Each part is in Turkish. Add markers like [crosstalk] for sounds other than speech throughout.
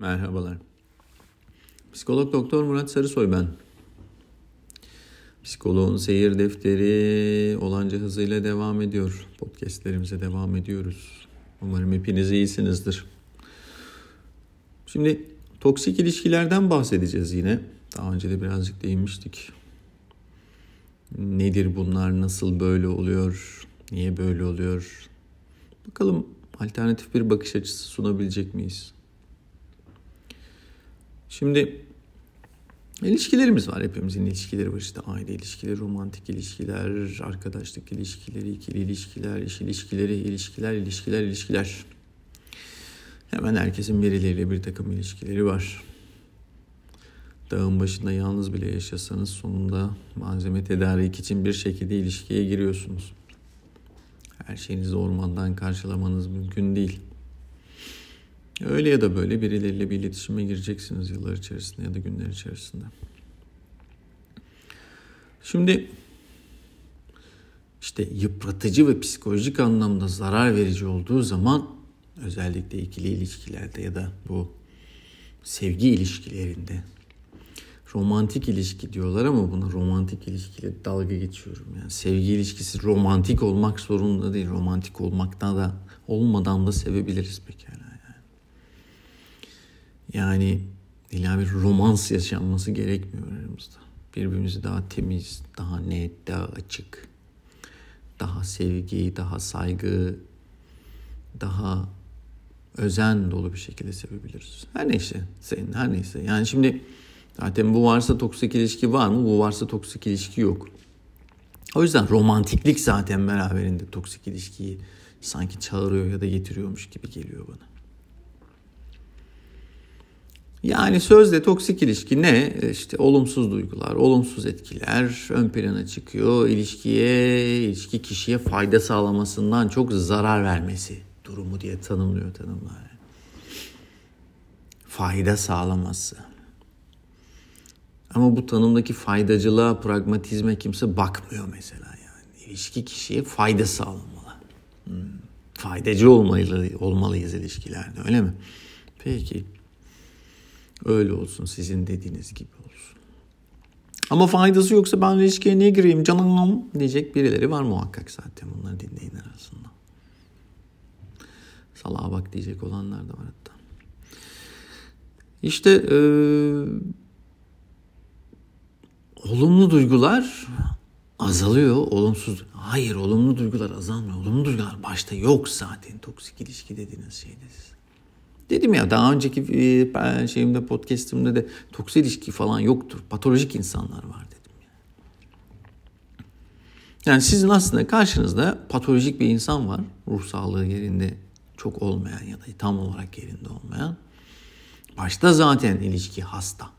Merhabalar. Psikolog Doktor Murat Sarısoy ben. Psikoloğun seyir defteri olanca hızıyla devam ediyor. Podcastlerimize devam ediyoruz. Umarım hepiniz iyisinizdir. Şimdi toksik ilişkilerden bahsedeceğiz yine. Daha önce de birazcık değinmiştik. Nedir bunlar? Nasıl böyle oluyor? Niye böyle oluyor? Bakalım alternatif bir bakış açısı sunabilecek miyiz? Şimdi ilişkilerimiz var. Hepimizin ilişkileri var. İşte aile ilişkileri, romantik ilişkiler, arkadaşlık ilişkileri, ikili ilişkiler, iş ilişkileri, ilişkiler, ilişkiler, ilişkiler. Hemen herkesin birileriyle bir takım ilişkileri var. Dağın başında yalnız bile yaşasanız sonunda malzeme tedarik için bir şekilde ilişkiye giriyorsunuz. Her şeyinizi ormandan karşılamanız mümkün değil. Öyle ya da böyle birileriyle bir iletişime gireceksiniz yıllar içerisinde ya da günler içerisinde. Şimdi işte yıpratıcı ve psikolojik anlamda zarar verici olduğu zaman özellikle ikili ilişkilerde ya da bu sevgi ilişkilerinde romantik ilişki diyorlar ama buna romantik ilişkiyle dalga geçiyorum. Yani sevgi ilişkisi romantik olmak zorunda değil. Romantik olmaktan da olmadan da sevebiliriz pekala. Yani illa bir romans yaşanması gerekmiyor aramızda. Birbirimizi daha temiz, daha net, daha açık, daha sevgi, daha saygı, daha özen dolu bir şekilde sevebiliriz. Her neyse, senin her neyse. Yani şimdi zaten bu varsa toksik ilişki var mı? Bu varsa toksik ilişki yok. O yüzden romantiklik zaten beraberinde toksik ilişkiyi sanki çağırıyor ya da getiriyormuş gibi geliyor bana. Yani sözde toksik ilişki ne? İşte olumsuz duygular, olumsuz etkiler ön plana çıkıyor. İlişkiye, ilişki kişiye fayda sağlamasından çok zarar vermesi durumu diye tanımlıyor tanımlar. Fayda sağlaması. Ama bu tanımdaki faydacılığa, pragmatizme kimse bakmıyor mesela yani. İlişki kişiye fayda sağlamalı. Hmm. Faydacı olmalı, olmalıyız ilişkilerde öyle mi? Peki. Öyle olsun sizin dediğiniz gibi olsun. Ama faydası yoksa ben ilişkiye niye gireyim canım diyecek birileri var muhakkak zaten bunları dinleyin arasında. Salaha bak diyecek olanlar da var hatta. İşte ee, olumlu duygular azalıyor, olumsuz. Hayır, olumlu duygular azalmıyor. Olumlu duygular başta yok zaten toksik ilişki dediğiniz şeyde. Dedim ya daha önceki e, şeyimde podcast'imde de toksik ilişki falan yoktur. Patolojik insanlar var dedim. Yani. yani sizin aslında karşınızda patolojik bir insan var. Ruh sağlığı yerinde çok olmayan ya da tam olarak yerinde olmayan. Başta zaten ilişki hasta.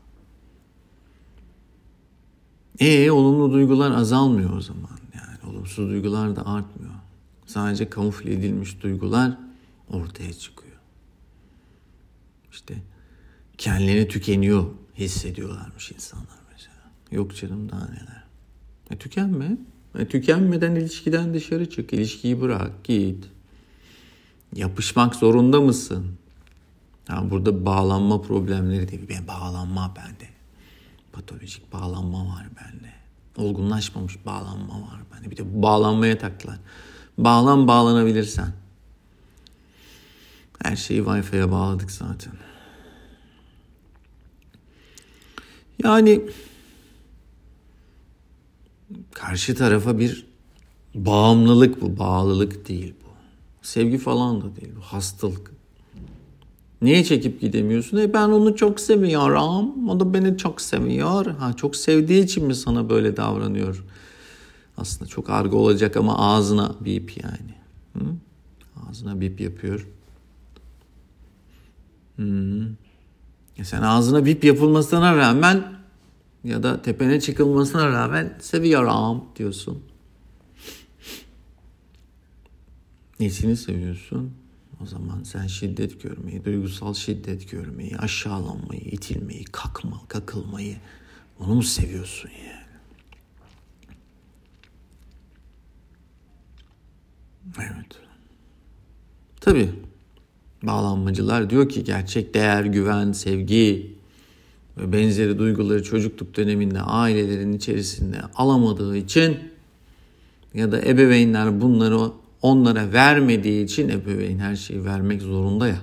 E olumlu duygular azalmıyor o zaman. Yani olumsuz duygular da artmıyor. Sadece kamufle edilmiş duygular ortaya çıkıyor işte kendilerini tükeniyor hissediyorlarmış insanlar mesela. Yok canım daha neler. E tükenme. E tükenmeden ilişkiden dışarı çık. İlişkiyi bırak git. Yapışmak zorunda mısın? Yani burada bağlanma problemleri değil. Ben bağlanma bende. Patolojik bağlanma var bende. Olgunlaşmamış bağlanma var bende. Bir de bağlanmaya taktılar. Bağlan bağlanabilirsen. Her şeyi Wi-Fi'ye bağladık zaten. Yani karşı tarafa bir bağımlılık bu, bağlılık değil bu. Sevgi falan da değil bu, hastalık. Niye çekip gidemiyorsun? E ben onu çok seviyorum. O da beni çok seviyor. Ha çok sevdiği için mi sana böyle davranıyor? Aslında çok argo olacak ama ağzına bip yani. Hı? Ağzına bip yapıyor. Hmm. Sen ağzına bip yapılmasına rağmen ya da tepene çıkılmasına rağmen seviyorum diyorsun. Nesini seviyorsun? O zaman sen şiddet görmeyi, duygusal şiddet görmeyi, aşağılanmayı, itilmeyi, kakma, kakılmayı onu mu seviyorsun yani? Evet. Tabii Bağlanmacılar diyor ki gerçek değer, güven, sevgi ve benzeri duyguları çocukluk döneminde ailelerin içerisinde alamadığı için ya da ebeveynler bunları onlara vermediği için ebeveyn her şeyi vermek zorunda ya.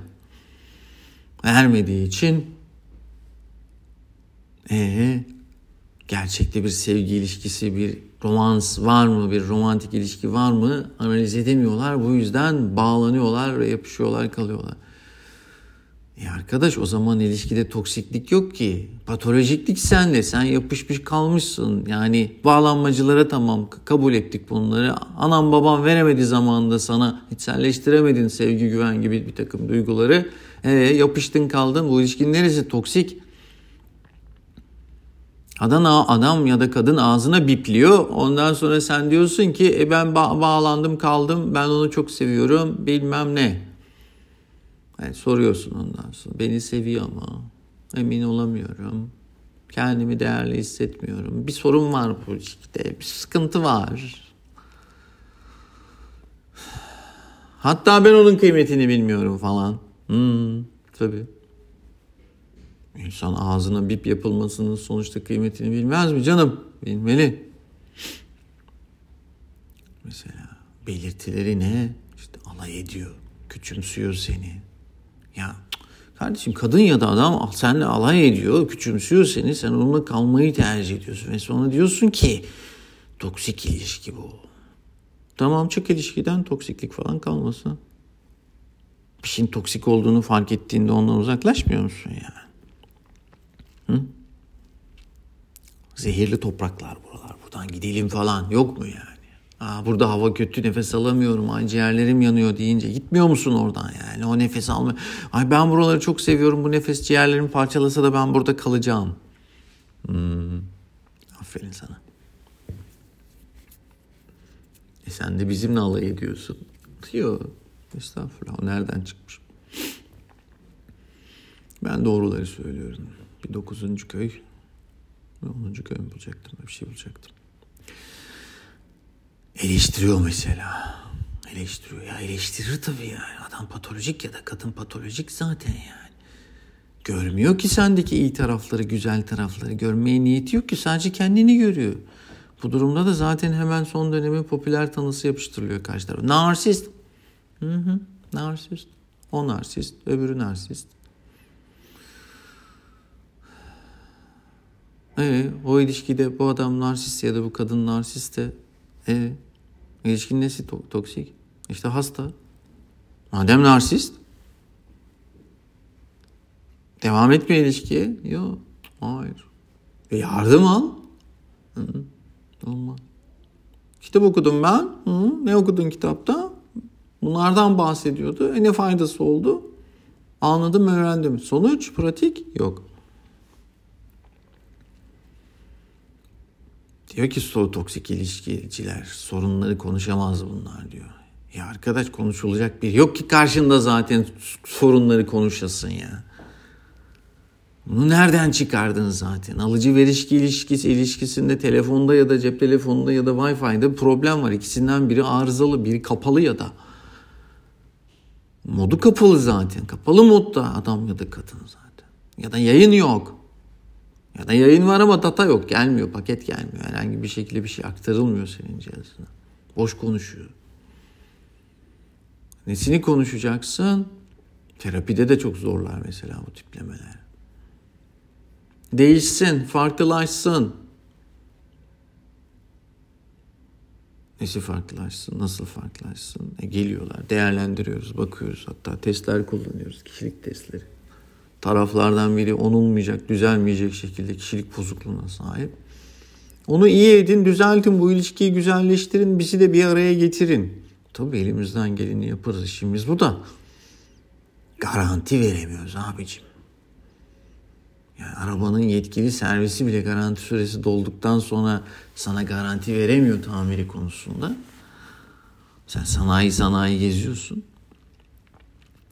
Vermediği için ee, gerçekte bir sevgi ilişkisi, bir romans var mı, bir romantik ilişki var mı analiz edemiyorlar. Bu yüzden bağlanıyorlar ve yapışıyorlar, kalıyorlar. E arkadaş o zaman ilişkide toksiklik yok ki. Patolojiklik sende. Sen yapışmış kalmışsın. Yani bağlanmacılara tamam kabul ettik bunları. Anam babam veremedi zamanında sana içselleştiremedin sevgi güven gibi bir takım duyguları. E, yapıştın kaldın. Bu ilişkinin neresi toksik? Adam, adam ya da kadın ağzına bipliyor. Ondan sonra sen diyorsun ki e ben ba- bağlandım kaldım ben onu çok seviyorum bilmem ne. Yani soruyorsun ondan sonra beni seviyor ama emin olamıyorum. Kendimi değerli hissetmiyorum. Bir sorun var bu ilişkide. Bir sıkıntı var. [sighs] Hatta ben onun kıymetini bilmiyorum falan. Hmm, tabii. İnsan ağzına bip yapılmasının sonuçta kıymetini bilmez mi canım? Bilmeli. Mesela belirtileri ne? İşte alay ediyor, küçümsüyor seni. Ya kardeşim kadın ya da adam seninle alay ediyor, küçümsüyor seni. Sen onunla kalmayı tercih ediyorsun. Ve sonra diyorsun ki toksik ilişki bu. Tamam çık ilişkiden toksiklik falan kalmasın. Bir şeyin toksik olduğunu fark ettiğinde ondan uzaklaşmıyor musun yani? Hı? Zehirli topraklar buralar. Buradan gidelim falan. Yok mu yani? Aa, burada hava kötü nefes alamıyorum. Ay ciğerlerim yanıyor deyince gitmiyor musun oradan yani? O nefes alma. Ay ben buraları çok seviyorum. Bu nefes ciğerlerimi parçalasa da ben burada kalacağım. Hmm. Aferin sana. E sen de bizimle alay ediyorsun. Yok. Estağfurullah. O nereden çıkmış? Ben doğruları söylüyorum. Bir dokuzuncu köy. Onuncu köy mü bulacaktım? Bir şey bulacaktım. Eleştiriyor mesela. Eleştiriyor. Ya eleştirir tabii yani. Adam patolojik ya da kadın patolojik zaten yani. Görmüyor ki sendeki iyi tarafları, güzel tarafları. Görmeye niyeti yok ki sadece kendini görüyor. Bu durumda da zaten hemen son dönemin popüler tanısı yapıştırılıyor karşı tarafa. Narsist. Hı hı. Narsist. O narsist, öbürü narsist. E, o ilişkide bu adam narsist ya da bu kadın narsist de e, ilişkinin nesi to- toksik? İşte hasta. Madem narsist devam etmiyor ilişkiye. Yok. Hayır. E yardım al. Hı -hı. Olmaz. Kitap okudum ben. Hı, ne okudun kitapta? Bunlardan bahsediyordu. E ne faydası oldu? Anladım, öğrendim. Sonuç, pratik yok. Diyor ki so toksik ilişkiciler sorunları konuşamaz bunlar diyor. Ya arkadaş konuşulacak bir yok ki karşında zaten sorunları konuşasın ya. Bunu nereden çıkardın zaten? Alıcı verişki ilişkisi ilişkisinde telefonda ya da cep telefonunda ya da Wi-Fi'de problem var. İkisinden biri arızalı, biri kapalı ya da. Modu kapalı zaten. Kapalı modda adam ya da kadın zaten. Ya da yayın yok. Ya da yayın var ama data yok. Gelmiyor, paket gelmiyor. Herhangi bir şekilde bir şey aktarılmıyor senin cihazına. Boş konuşuyor. Nesini konuşacaksın? Terapide de çok zorlar mesela bu tiplemeler. Değişsin, farklılaşsın. Nesi farklılaşsın, nasıl farklılaşsın? E geliyorlar, değerlendiriyoruz, bakıyoruz. Hatta testler kullanıyoruz, kişilik testleri. Taraflardan biri onulmayacak, düzelmeyecek şekilde kişilik bozukluğuna sahip. Onu iyi edin, düzeltin, bu ilişkiyi güzelleştirin, bizi de bir araya getirin. Tabii elimizden geleni yaparız, işimiz bu da. Garanti veremiyoruz abicim. Yani arabanın yetkili servisi bile garanti süresi dolduktan sonra sana garanti veremiyor tamiri konusunda. Sen sanayi sanayi geziyorsun.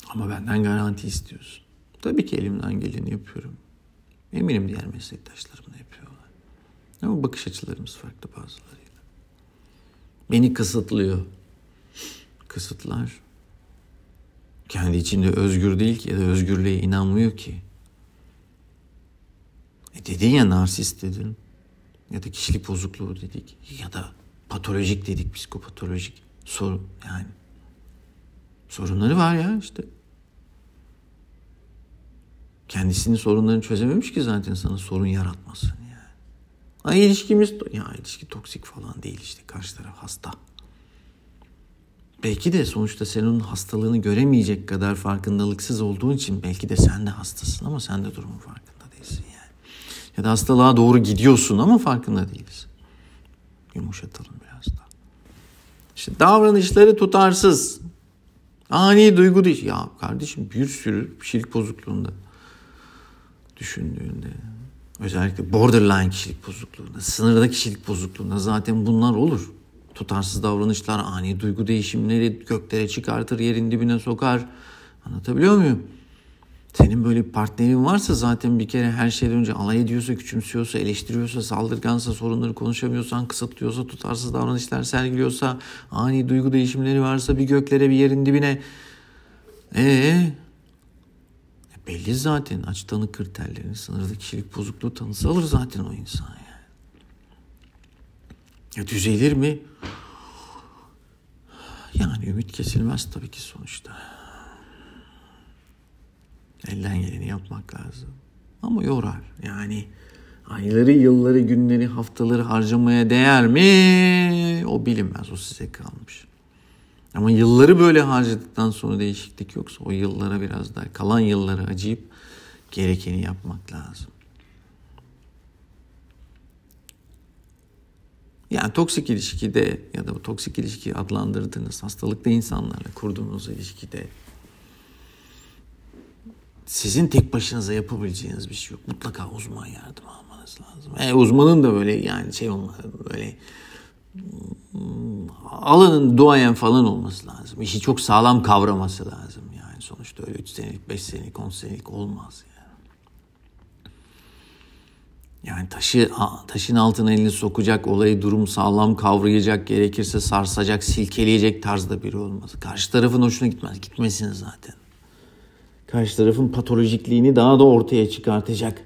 Ama benden garanti istiyorsun. Tabii ki elimden geleni yapıyorum. Eminim diğer meslektaşlarım da yapıyorlar. Ama bakış açılarımız farklı bazılarıyla. Beni kısıtlıyor. Kısıtlar. Kendi içinde özgür değil ki ya da özgürlüğe inanmıyor ki. E dedin ya narsist dedin. Ya da kişilik bozukluğu dedik. Ya da patolojik dedik psikopatolojik sorun yani. Sorunları var ya işte. Kendisinin sorunlarını çözememiş ki zaten sana sorun yaratmasın yani. Ay ilişkimiz ya ilişki toksik falan değil işte karşı taraf hasta. Belki de sonuçta sen onun hastalığını göremeyecek kadar farkındalıksız olduğun için belki de sen de hastasın ama sen de durumun farkında değilsin yani. Ya da hastalığa doğru gidiyorsun ama farkında değilsin. Yumuşatalım biraz da. İşte davranışları tutarsız. Ani duygu değil. Ya kardeşim bir sürü kişilik bozukluğunda düşündüğünde özellikle borderline kişilik bozukluğunda, sınırda kişilik bozukluğunda zaten bunlar olur. Tutarsız davranışlar, ani duygu değişimleri göklere çıkartır, yerin dibine sokar. Anlatabiliyor muyum? Senin böyle bir partnerin varsa zaten bir kere her şeyden önce alay ediyorsa, küçümsüyorsa, eleştiriyorsa, saldırgansa, sorunları konuşamıyorsan, kısıtlıyorsa, tutarsız davranışlar sergiliyorsa, ani duygu değişimleri varsa bir göklere bir yerin dibine. Ee, belli zaten aç tanı kriterlerini, sınırda kişilik bozukluğu tanısı alır zaten o insan yani. Ya düzelir mi? Yani ümit kesilmez tabii ki sonuçta. Elden geleni yapmak lazım. Ama yorar. Yani ayları, yılları, günleri, haftaları harcamaya değer mi? O bilinmez. O size kalmış. Ama yılları böyle harcadıktan sonra değişiklik yoksa o yıllara biraz daha kalan yılları acıyıp gerekeni yapmak lazım. Yani toksik ilişkide ya da bu toksik ilişki adlandırdığınız hastalıklı insanlarla kurduğunuz ilişkide sizin tek başınıza yapabileceğiniz bir şey yok. Mutlaka uzman yardım almanız lazım. E, uzmanın da böyle yani şey olmalı böyle hmm, alanın duayen falan olması lazım. İşi çok sağlam kavraması lazım yani. Sonuçta öyle 3 senelik, 5 senelik, 10 senelik olmaz yani. Yani taşı taşın altına elini sokacak, olayı durum sağlam kavrayacak, gerekirse sarsacak, silkeleyecek tarzda biri olmaz. Karşı tarafın hoşuna gitmez. Gitmesin zaten. Karşı tarafın patolojikliğini daha da ortaya çıkartacak.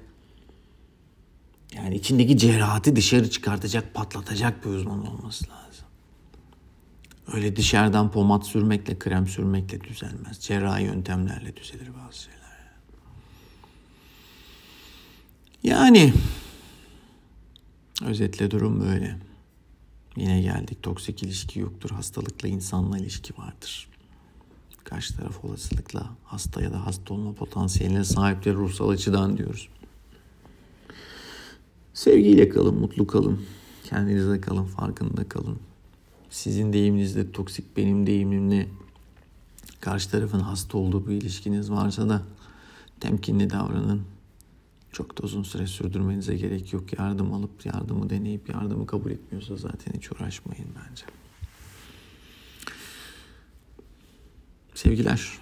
Yani içindeki cerrahati dışarı çıkartacak, patlatacak bir uzman olması lazım. Öyle dışarıdan pomat sürmekle, krem sürmekle düzelmez. Cerrahi yöntemlerle düzelir bazı şeyler. Yani Özetle durum böyle. Yine geldik. Toksik ilişki yoktur. Hastalıklı insanla ilişki vardır. Karşı taraf olasılıkla hasta ya da hasta olma potansiyeline sahipleri ruhsal açıdan diyoruz. Sevgiyle kalın, mutlu kalın. Kendinize kalın, farkında kalın. Sizin deyiminizde toksik, benim deyimimle karşı tarafın hasta olduğu bir ilişkiniz varsa da temkinli davranın. Çok da uzun süre sürdürmenize gerek yok. Yardım alıp yardımı deneyip yardımı kabul etmiyorsa zaten hiç uğraşmayın bence. Sevgiler.